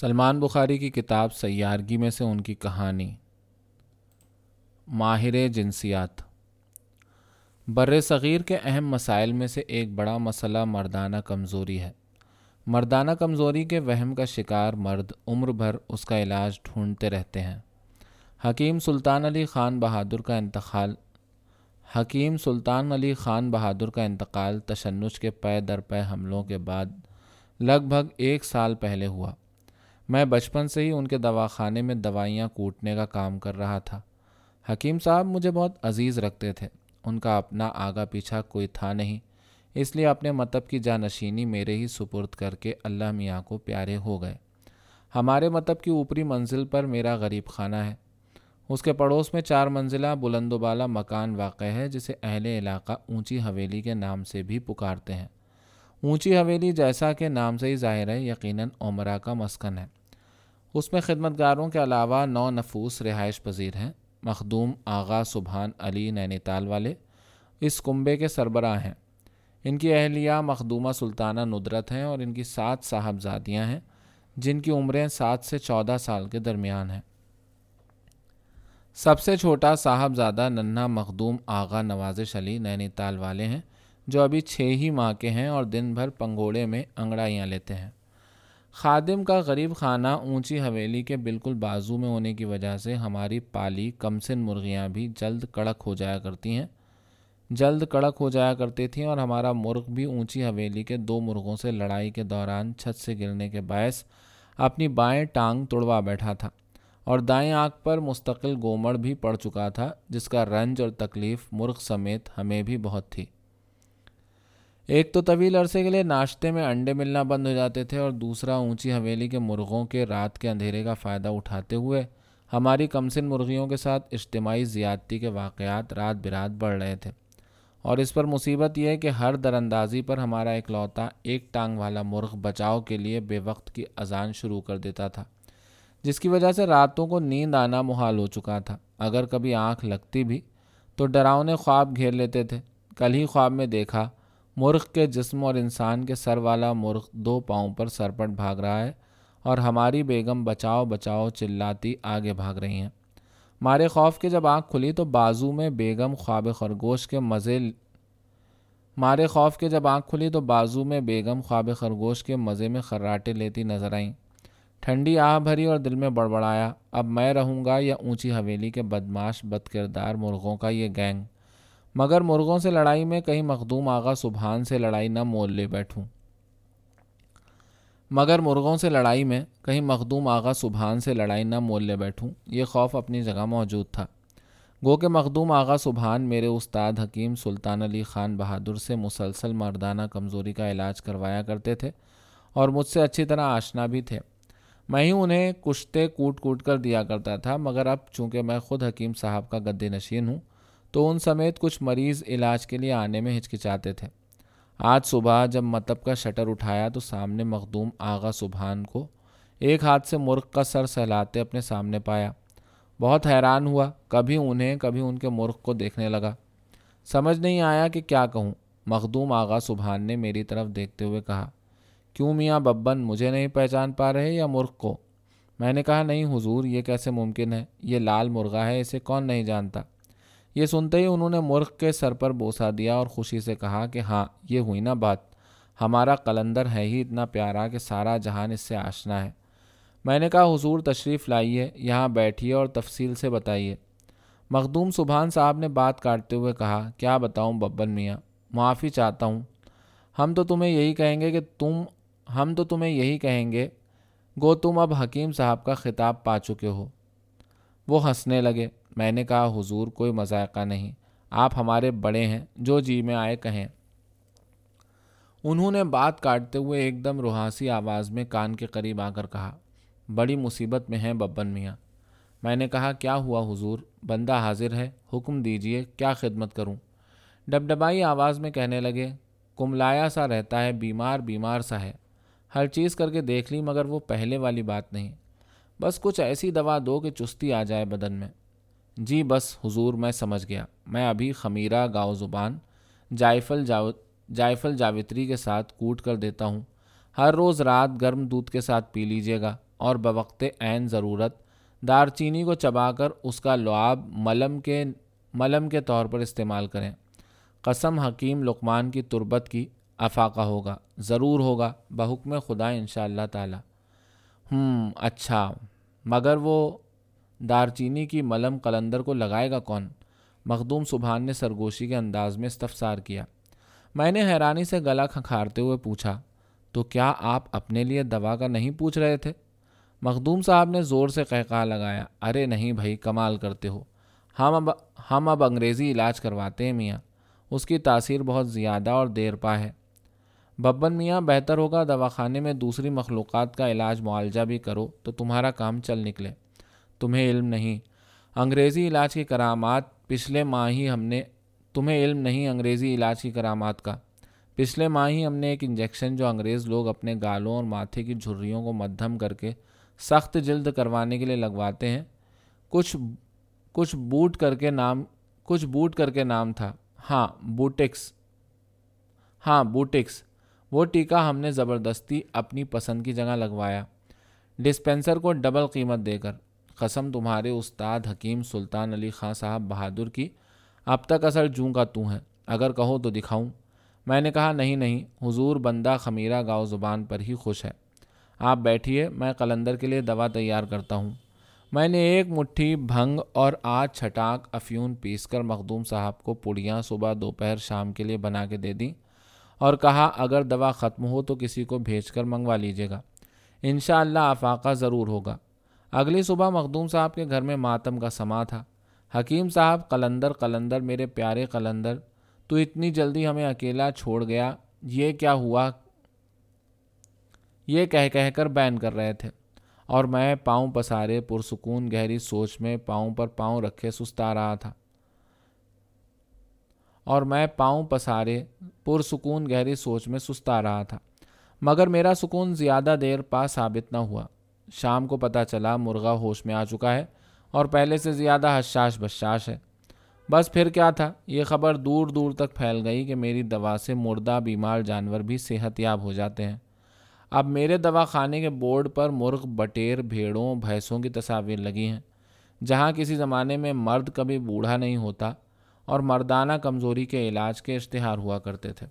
سلمان بخاری کی کتاب سیارگی میں سے ان کی کہانی۔ ماہر جنسیات۔ بر صغیر کے اہم مسائل میں سے ایک بڑا مسئلہ مردانہ کمزوری ہے۔ مردانہ کمزوری کے وہم کا شکار مرد عمر بھر اس کا علاج ڈھونڈتے رہتے ہیں۔ حکیم سلطان علی خان بہادر کا انتقال۔ حکیم سلطان علی خان بہادر کا انتقال تشنج کے پے در پے حملوں کے بعد لگ بھگ ایک سال پہلے ہوا۔ میں بچپن سے ہی ان کے دواخانے میں دوائیاں کوٹنے کا کام کر رہا تھا۔ حکیم صاحب مجھے بہت عزیز رکھتے تھے۔ ان کا اپنا آگا پیچھا کوئی تھا نہیں۔ اس لیے اپنے مطب کی جانشینی میرے ہی سپرد کر کے اللہ میاں کو پیارے ہو گئے۔ ہمارے مطب کی اوپری منزل پر میرا غریب خانہ ہے۔ اس کے پڑوس میں چار منزلہ بلند و بالا مکان واقع ہے، جسے اہل علاقہ اونچی حویلی کے نام سے بھی پکارتے ہیں۔ اونچی حویلی جیسا کہ نام سے ہی ظاہر ہے، یقیناً عمرہ کا مسکن ہے۔ اس میں خدمت گاروں کے علاوہ نو نفوس رہائش پذیر ہیں۔ مخدوم آغا سبحان علی نینی تال والے اس کنبے کے سربراہ ہیں۔ ان کی اہلیہ مخدومہ سلطانہ ندرت ہیں اور ان کی سات صاحبزادیاں ہیں، جن کی عمریں سات سے چودہ سال کے درمیان ہیں۔ سب سے چھوٹا صاحبزادہ ننھا مخدوم آغا نوازش علی نینی تال والے ہیں، جو ابھی چھ ہی ماہ کے ہیں اور دن بھر پنگوڑے میں انگڑائیاں لیتے ہیں۔ خادم کا غریب خانہ اونچی حویلی کے بالکل بازو میں ہونے کی وجہ سے ہماری پالی کمسن مرغیاں بھی جلد کڑک ہو جایا کرتی ہیں۔ جلد کڑک ہو جایا کرتی تھیں اور ہمارا مرغ بھی اونچی حویلی کے دو مرغوں سے لڑائی کے دوران چھت سے گرنے کے باعث اپنی بائیں ٹانگ توڑوا بیٹھا تھا اور دائیں آنکھ پر مستقل گومڑ بھی پڑ چکا تھا، جس کا رنج اور تکلیف مرغ سمیت ہمیں بھی بہت تھی۔ ایک تو طویل عرصے کے لیے ناشتے میں انڈے ملنا بند ہو جاتے تھے اور دوسرا اونچی حویلی کے مرغوں کے رات کے اندھیرے کا فائدہ اٹھاتے ہوئے ہماری کمسن مرغیوں کے ساتھ اجتماعی زیادتی کے واقعات رات برات بڑھ رہے تھے۔ اور اس پر مصیبت یہ ہے کہ ہر در اندازی پر ہمارا اکلوتا ایک ٹانگ والا مرغ بچاؤ کے لیے بے وقت کی اذان شروع کر دیتا تھا، جس کی وجہ سے راتوں کو نیند آنا محال ہو چکا تھا۔ اگر کبھی آنکھ لگتی بھی تو ڈراؤنے خواب گھیر لیتے تھے۔ کل ہی خواب میں دیکھا مرغ کے جسم اور انسان کے سر والا مرغ دو پاؤں پر سرپٹ بھاگ رہا ہے اور ہماری بیگم بچاؤ بچاؤ چلاتی آگے بھاگ رہی ہیں۔ مارے خوف کے جب آنکھ کھلی تو بازو میں بیگم خواب خرگوش کے مزے مارے خوف کے جب آنکھ کھلی تو بازو میں بیگم خواب خرگوش کے مزے میں خراٹے لیتی نظر آئیں۔ ٹھنڈی آہ بھری اور دل میں بڑبڑایا، اب میں رہوں گا یا اونچی حویلی کے بدماش بد کردار مرغوں کا یہ گینگ۔ مگر مرغوں سے لڑائی میں کہیں مخدوم آغا سبحان سے لڑائی نہ مول لے بیٹھوں۔ مگر مرغوں سے لڑائی میں کہیں مخدوم آغا سبحان سے لڑائی نہ مول لے بیٹھوں، یہ خوف اپنی جگہ موجود تھا۔ گو کہ مخدوم آغا سبحان میرے استاد حکیم سلطان علی خان بہادر سے مسلسل مردانہ کمزوری کا علاج کروایا کرتے تھے اور مجھ سے اچھی طرح آشنا بھی تھے۔ میں ہی انہیں کشتے کوٹ کوٹ کر دیا کرتا تھا، مگر اب چونکہ میں خود حکیم صاحب کا گدے نشین ہوں تو ان سمیت کچھ مریض علاج کے لیے آنے میں ہچکچاتے تھے۔ آج صبح جب متب کا شٹر اٹھایا تو سامنے مخدوم آغا سبحان کو ایک ہاتھ سے مرغ کا سر سہلاتے اپنے سامنے پایا۔ بہت حیران ہوا، کبھی انہیں، کبھی ان کے مرغ کو دیکھنے لگا۔ سمجھ نہیں آیا کہ کیا کہوں۔ مخدوم آغا سبحان نے میری طرف دیکھتے ہوئے کہا، کیوں میاں ببن، مجھے نہیں پہچان پا رہے یا مرغ کو؟ میں نے کہا، نہیں حضور، یہ کیسے ممکن ہے؟ یہ لال مرغا ہے، اسے کون نہیں جانتا؟ یہ سنتے ہی انہوں نے مرغ کے سر پر بوسا دیا اور خوشی سے کہا کہ ہاں یہ ہوئی نا بات۔ ہمارا قلندر ہے ہی اتنا پیارا کہ سارا جہان اس سے آشنا ہے۔ میں نے کہا، حضور تشریف لائیے، یہاں بیٹھیے اور تفصیل سے بتائیے۔ مخدوم سبحان صاحب نے بات کاٹتے ہوئے کہا، کیا بتاؤں ببن میاں؟ معافی چاہتا ہوں۔ ہم تو تمہیں یہی کہیں گے کہ تم، ہم تو تمہیں یہی کہیں گے، گو تم اب حکیم صاحب کا خطاب پا چکے ہو۔ وہ ہنسنے لگے۔ میں نے کہا، حضور، کوئی مذائقہ نہیں۔ آپ ہمارے بڑے ہیں، جو جی میں آئے کہیں۔ انہوں نے بات کاٹتے ہوئے ایک دم روحاسی آواز میں کان کے قریب آ کر کہا، بڑی مصیبت میں ہیں ببن میاں۔ میں نے کہا، کیا ہوا حضور؟ بندہ حاضر ہے، حکم دیجیے، کیا خدمت کروں؟ ڈب ڈبائی آواز میں کہنے لگے، کملایا سا رہتا ہے، بیمار بیمار سا ہے۔ ہر چیز کر کے دیکھ لی، مگر وہ پہلے والی بات نہیں۔ بس کچھ ایسی دوا دو کہ چستی آ جائے بدن میں۔ جی بس، حضور، میں سمجھ گیا۔ میں ابھی خمیرہ گاؤ زبان، جائفل جاو، جائفل جاوتری کے ساتھ کوٹ کر دیتا ہوں۔ ہر روز رات گرم دودھ کے ساتھ پی لیجیے گا اور بوقت عین ضرورت۔ دار چینی کو چبا کر اس کا لعاب ملم کے ملم کے طور پر استعمال کریں۔ قسم حکیم لقمان کی تربت کی افاقہ ہوگا، ضرور ہوگا۔ بحکم خدا ان شاء اللہ تعالیٰ۔ ہوں اچھا۔ مگر وہ دار چینی کی ملم قلندر کو لگائے گا کون؟ مخدوم سبحان نے سرگوشی کے انداز میں استفسار کیا۔ میں نے حیرانی سے گلا کھنکھارتے ہوئے پوچھا، تو کیا آپ اپنے لیے دوا کا نہیں پوچھ رہے تھے؟ مخدوم صاحب نے زور سے قہقہ لگایا، ارے نہیں بھائی، کمال کرتے ہو۔ ہم اب ہم اب انگریزی علاج کرواتے ہیں میاں۔ اس کی تاثیر بہت زیادہ اور دیر پا ہے۔ ببن میاں، بہتر ہوگا دواخانے میں دوسری مخلوقات کا علاج معالجہ بھی کرو تو تمہارا کام چل نکلے۔ تمہیں علم نہیں۔ انگریزی علاج کی کرامات، پچھلے ماہ ہی ہم نے، تمہیں علم نہیں انگریزی علاج کی کرامات کا۔ پچھلے ماہ ہی ہم نے ایک انجیکشن جو انگریز لوگ اپنے گالوں اور ماتھے کی جھریوں کو مدھم کر کے سخت جلد کروانے کے لیے لگواتے ہیں۔ کچھ کچھ بوٹ کر کے نام، کچھ بوٹ کر کے نام تھا۔ ہاں بوٹکس۔ ہاں بوٹکس۔ وہ ٹیکہ ہم نے زبردستی اپنی پسند کی جگہ لگوایا۔ ڈسپینسر کو ڈبل قیمت دے کر قسم تمہارے استاد حکیم سلطان علی خان صاحب بہادر کی اب تک اثر جوں کا تو ہے۔ اگر کہو تو دکھاؤں۔ میں نے کہا نہیں نہیں، حضور بندہ خمیرہ گاؤ زبان پر ہی خوش ہے۔ آپ بیٹھیے، میں قلندر کے لیے دوا تیار کرتا ہوں۔ میں نے ایک مٹھی، بھنگ اور آج چھٹاک افیون پیس کر مخدوم صاحب کو پڑیاں صبح دوپہر شام کے لیے بنا کے دے دیں۔ اور کہا، اگر دوا ختم ہو تو کسی کو بھیج کر منگوا لیجیے گا۔ انشاءاللہ افاقہ ضرور ہوگا۔ اگلی صبح مخدوم صاحب کے گھر میں ماتم کا سما تھا۔ حکیم صاحب، قلندر قلندر، میرے پیارے قلندر، تو اتنی جلدی ہمیں اکیلا چھوڑ گیا، یہ کیا ہوا؟ یہ کہہ کہہ کر بین کر رہے تھے۔ اور میں پاؤں پسارے پرسکون گہری سوچ میں پاؤں پر پاؤں رکھے سستا رہا تھا۔ اور میں پاؤں پسارے پرسکون گہری سوچ میں سستا رہا تھا۔ مگر میرا سکون زیادہ دیر پا ثابت نہ ہوا۔ شام کو پتہ چلا مرغا ہوش میں آ چکا ہے اور پہلے سے زیادہ حشاش بشاش ہے۔ بس پھر کیا تھا؟ یہ خبر دور دور تک پھیل گئی کہ میری دوا سے مردہ بیمار جانور بھی صحت یاب ہو جاتے ہیں۔ اب میرے دوا خانے کے بورڈ پر مرغ، بٹیر، بھیڑوں، بھینسوں کی تصاویر لگی ہیں۔ جہاں کسی زمانے میں مرد کبھی بوڑھا نہیں ہوتا اور مردانہ کمزوری کے علاج کے اشتہار ہوا کرتے تھے۔